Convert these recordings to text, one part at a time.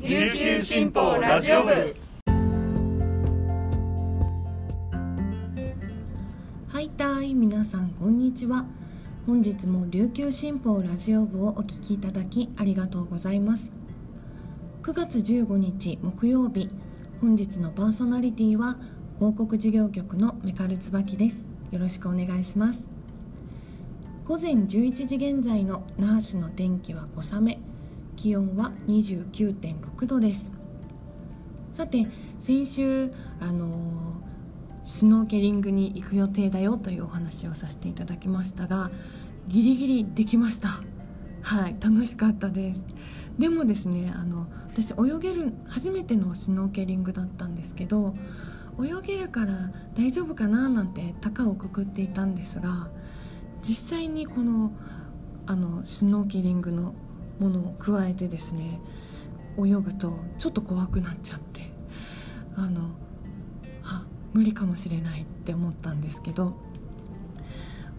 琉球新報ラジオ部。はいたい皆さんこんにちは。本日も琉球新報ラジオ部をお聞きいただきありがとうございます。9月15日木曜日本日のパーソナリティは広告事業局のメカル椿です。よろしくお願いします。午前11時現在の那覇市の天気は小雨。気温は29.6度です。さて先週あのスノーケリングに行く予定だよというお話をさせていただきましたがギリギリできました。はい楽しかったです。でもですねあの私泳げる初めてのスノーケリングだったんですけど泳げるから大丈夫かななんて高をくくっていたんですが実際にこのあのスノーケリングのものを加えてですね泳ぐとちょっと怖くなっちゃってあのあ無理かもしれないって思ったんですけど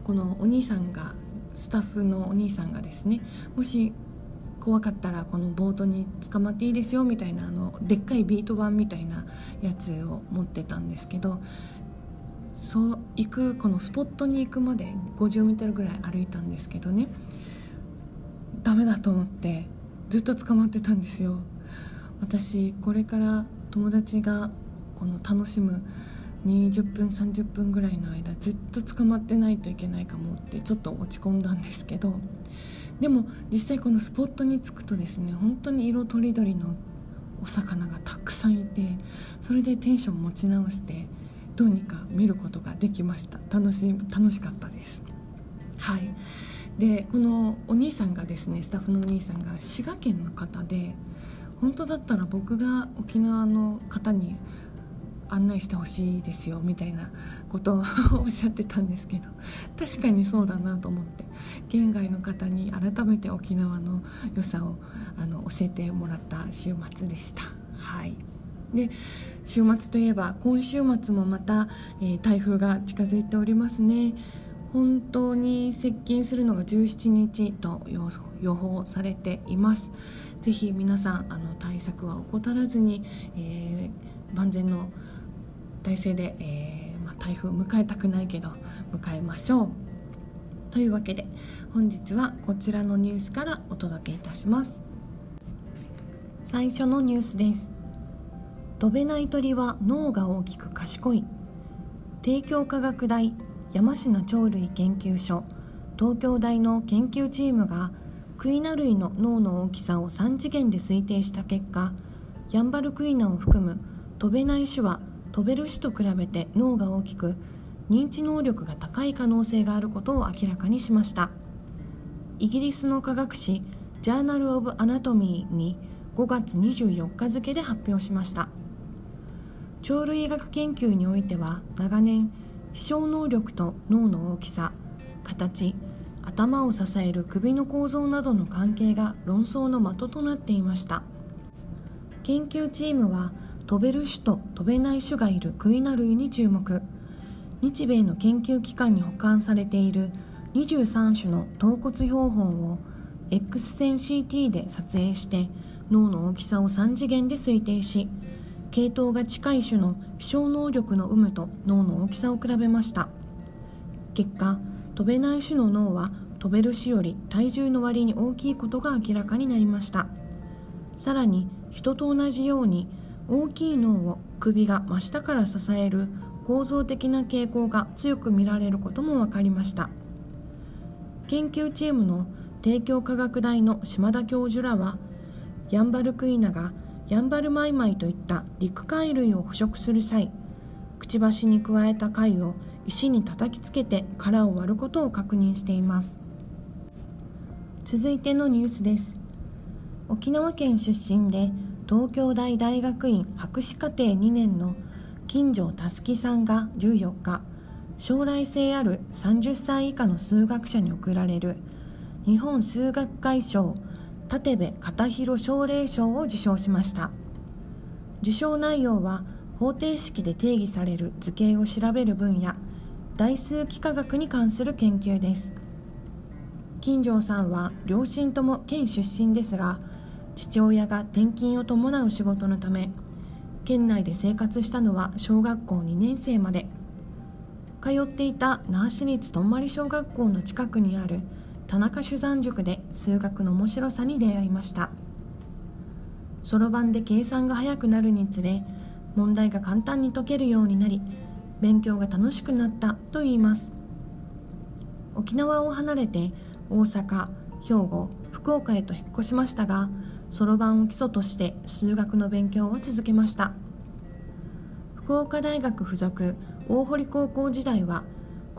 このお兄さんがスタッフのお兄さんがですねもし怖かったらこのボートに捕まっていいですよみたいなあのでっかいビート板みたいなやつを持ってたんですけどそう行くこのスポットに行くまで 50m ぐらい歩いたんですけどねダメだと思ってずっと捕まってたんですよ。私これから友達がこの楽しむ20分30分ぐらいの間ずっと捕まってないといけないかもってちょっと落ち込んだんですけどでも実際このスポットに着くとですね本当に色とりどりのお魚がたくさんいてそれでテンション持ち直してどうにか見ることができました。楽し楽しかったです。はい。でこのお兄さんがですねスタッフのお兄さんが滋賀県の方で本当だったら僕が沖縄の方に案内してほしいですよみたいなことをおっしゃってたんですけど確かにそうだなと思って県外の方に改めて沖縄の良さをあの教えてもらった週末でした。はいで週末といえば今週末もまた、えー、台風が近づいておりますね本当に接近するのが17日と予報されています。ぜひ皆さんあの対策は怠らずに、えー、万全の体制で、えー、まあ、台風迎えたくないけど迎えましょう。というわけで本日はこちらのニュースからお届けいたします。最初のニュースです。飛べない鳥は脳が大きく賢い。帝京科学大山科鳥類研究所東京大の研究チームがクイナ類の脳の大きさを3次元で推定した結果ヤンバルクイナを含む飛べない種は飛べる種と比べて脳が大きく認知能力が高い可能性があることを明らかにしました。イギリスの科学誌ジャーナル・オブ・アナトミーに5月24日付で発表しました。鳥類学研究においては長年飛翔能力と脳の大きさ形頭を支える首の構造などの関係が論争の的となっていました。研究チームは飛べる種と飛べない種がいるクイナ類に注目。日米の研究機関に保管されている23種の頭骨標本を X 線 CT で撮影して脳の大きさを3次元で推定し系統が近い種の飛翔能力の有無と脳の大きさを比べました。結果飛べない種の脳は飛べる種より体重の割に大きいことが明らかになりました。さらに人と同じように大きい脳を首が真下から支える構造的な傾向が強く見られることも分かりました。研究チームの帝京科学大の島田教授らはヤンバルクイナがヤンバルマイマイといった陸貝類を捕食する際くちばしに加えた貝を石に叩きつけて殻を割ることを確認しています。続いてのニュースです。沖縄県出身で東京大大学院博士課程2年の金城たすきさんが14日将来性ある30歳以下の数学者に贈られる日本数学会賞立部片広奨励賞を受賞しました。受賞内容は方程式で定義される図形を調べる分野代数幾何学に関する研究です。金城さんは両親とも県出身ですが父親が転勤を伴う仕事のため県内で生活したのは小学校2年生まで。通っていた那覇市立とんまり小学校の近くにある田中酒山塾で数学の面白さに出会いました。そろばんで計算が速くなるにつれ問題が簡単に解けるようになり勉強が楽しくなったと言います。沖縄を離れて大阪兵庫福岡へと引っ越しましたがそろばんを基礎として数学の勉強を続けました。福岡大学附属大堀高校時代は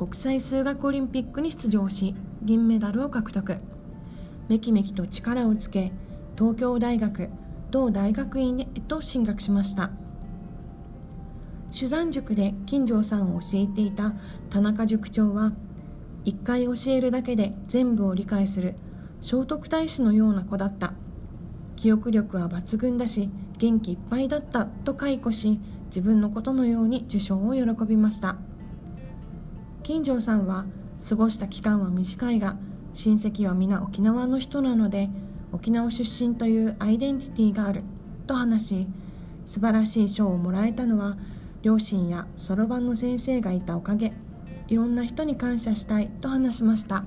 国際数学オリンピックに出場し銀メダルを獲得。めきめきと力をつけ東京大学同大学院へと進学しました。主山塾で金城さんを教えていた田中塾長は一回教えるだけで全部を理解する聖徳太子のような子だった。記憶力は抜群だし元気いっぱいだったと解雇し自分のことのように受賞を喜びました。金城さんは過ごした期間は短いが親戚は皆沖縄の人なので沖縄出身というアイデンティティがあると話し素晴らしい賞をもらえたのは両親やそろばんの先生がいたおかげいろんな人に感謝したいと話しました。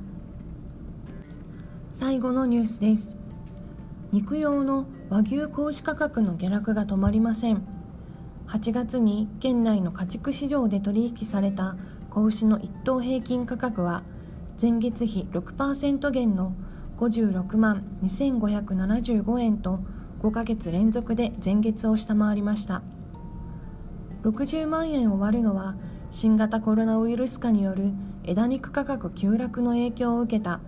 最後のニュースです。肉用の和牛格子価格の下落が止まりません。8月に県内の家畜市場で取引された子牛の1頭平均価格は前月比6%減の56万2575円と5ヶ月連続で前月を下回りました。60万円を割るのは新型コロナウイルス化による枝肉価格急落の影響を受けた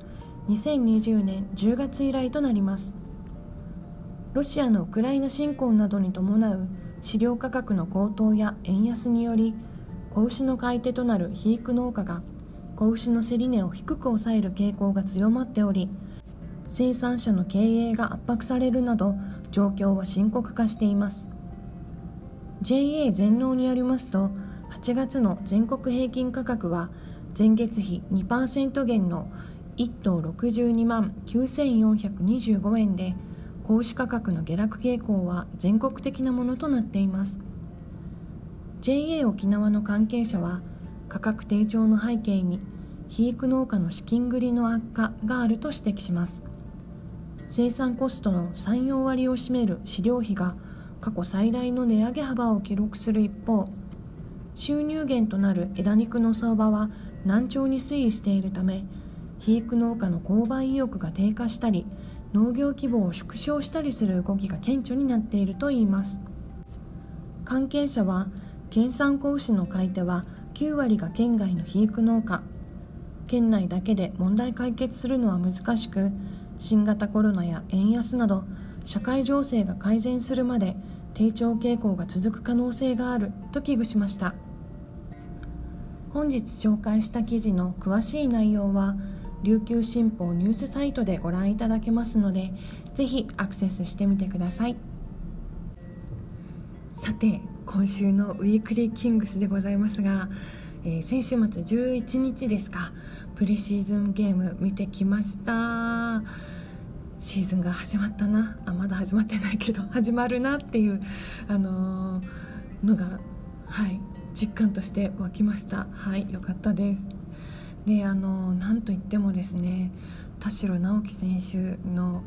2020年10月以来となります。ロシアのウクライナ侵攻などに伴う飼料価格の高騰や円安により子牛の買い手となる肥育農家が子牛の競り値を低く抑える傾向が強まっており生産者の経営が圧迫されるなど状況は深刻化しています。JA 全農によりますと8月の全国平均価格は前月比2%減の1頭62万9425円で子牛価格の下落傾向は全国的なものとなっています。JA 沖縄の関係者は価格低調の背景に肥育農家の資金繰りの悪化があると指摘します。生産コストの34割を占める飼料費が過去最大の値上げ幅を記録する一方収入源となる枝肉の相場は難聴に推移しているため肥育農家の購買意欲が低下したり農業規模を縮小したりする動きが顕著になっているといいます。関係者は県産子牛の買い手は9割が県外の肥育農家。県内だけで問題解決するのは難しく新型コロナや円安など社会情勢が改善するまで低調傾向が続く可能性があると危惧しました。本日紹介した記事の詳しい内容は琉球新報ニュースサイトでご覧いただけますのでぜひアクセスしてみてください。さて今週のウィークリーキングスでございますが、えー、先週末11日ですか。プレシーズンゲーム見てきました。シーズンが始まったな。あまだ始まってないけど 始まるなっていう、あのー、のがはい実感として湧きました。はい良かったです。であのなんといってもですね田代直樹選手の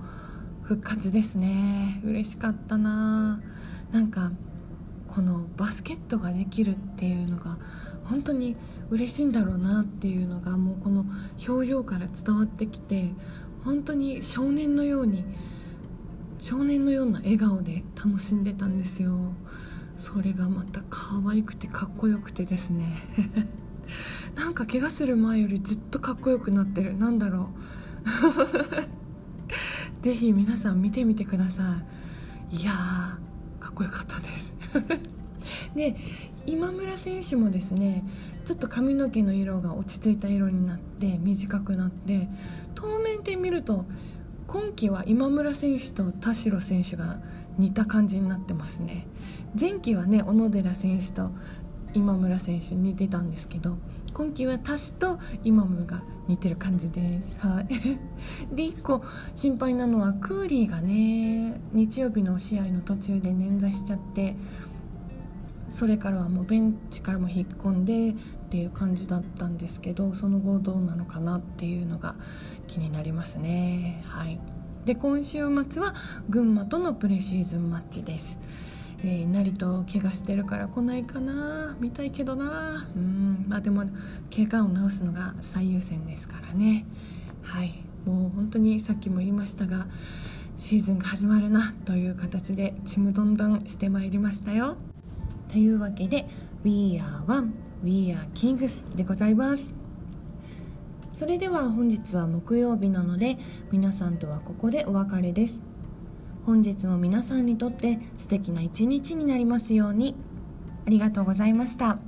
復活ですね。嬉しかったな。なんかこのバスケットができるっていうのが本当に嬉しいんだろうなっていうのがもうこの表情から伝わってきて本当に少年のように少年のような笑顔で楽しんでたんですよ。それがまた可愛くてかっこよくてですね。なんか怪我する前よりずっとかっこよくなってる。なんだろう。ぜひ皆さん見てみてください。いやーかっこよかったです。で今村選手もですねちょっと髪の毛の色が落ち着いた色になって短くなって当面で見ると今季は今村選手と田代選手が似た感じになってますね。前期はね小野寺選手と今村選手似てたんですけど今季はタスとイマムが似てる感じです。はい、で1個心配なのはクーリーがね日曜日の試合の途中で捻挫しちゃってそれからはもうベンチからも引っ込んでっていう感じだったんですけどその後どうなのかなっていうのが気になりますね。はいで今週末は群馬とのプレシーズンマッチです。えー、成と怪我してるから来ないかな見たいけどな。うん。まあでも怪我を治すのが最優先ですからね。はい。もう本当にさっきも言いましたがシーズンが始まるなという形でちむどんどんしてまいりましたよ。というわけで We are one, We are kings でございます。それでは本日は木曜日なので皆さんとはここでお別れです。本日も皆さんにとって素敵な一日になりますようにありがとうございました。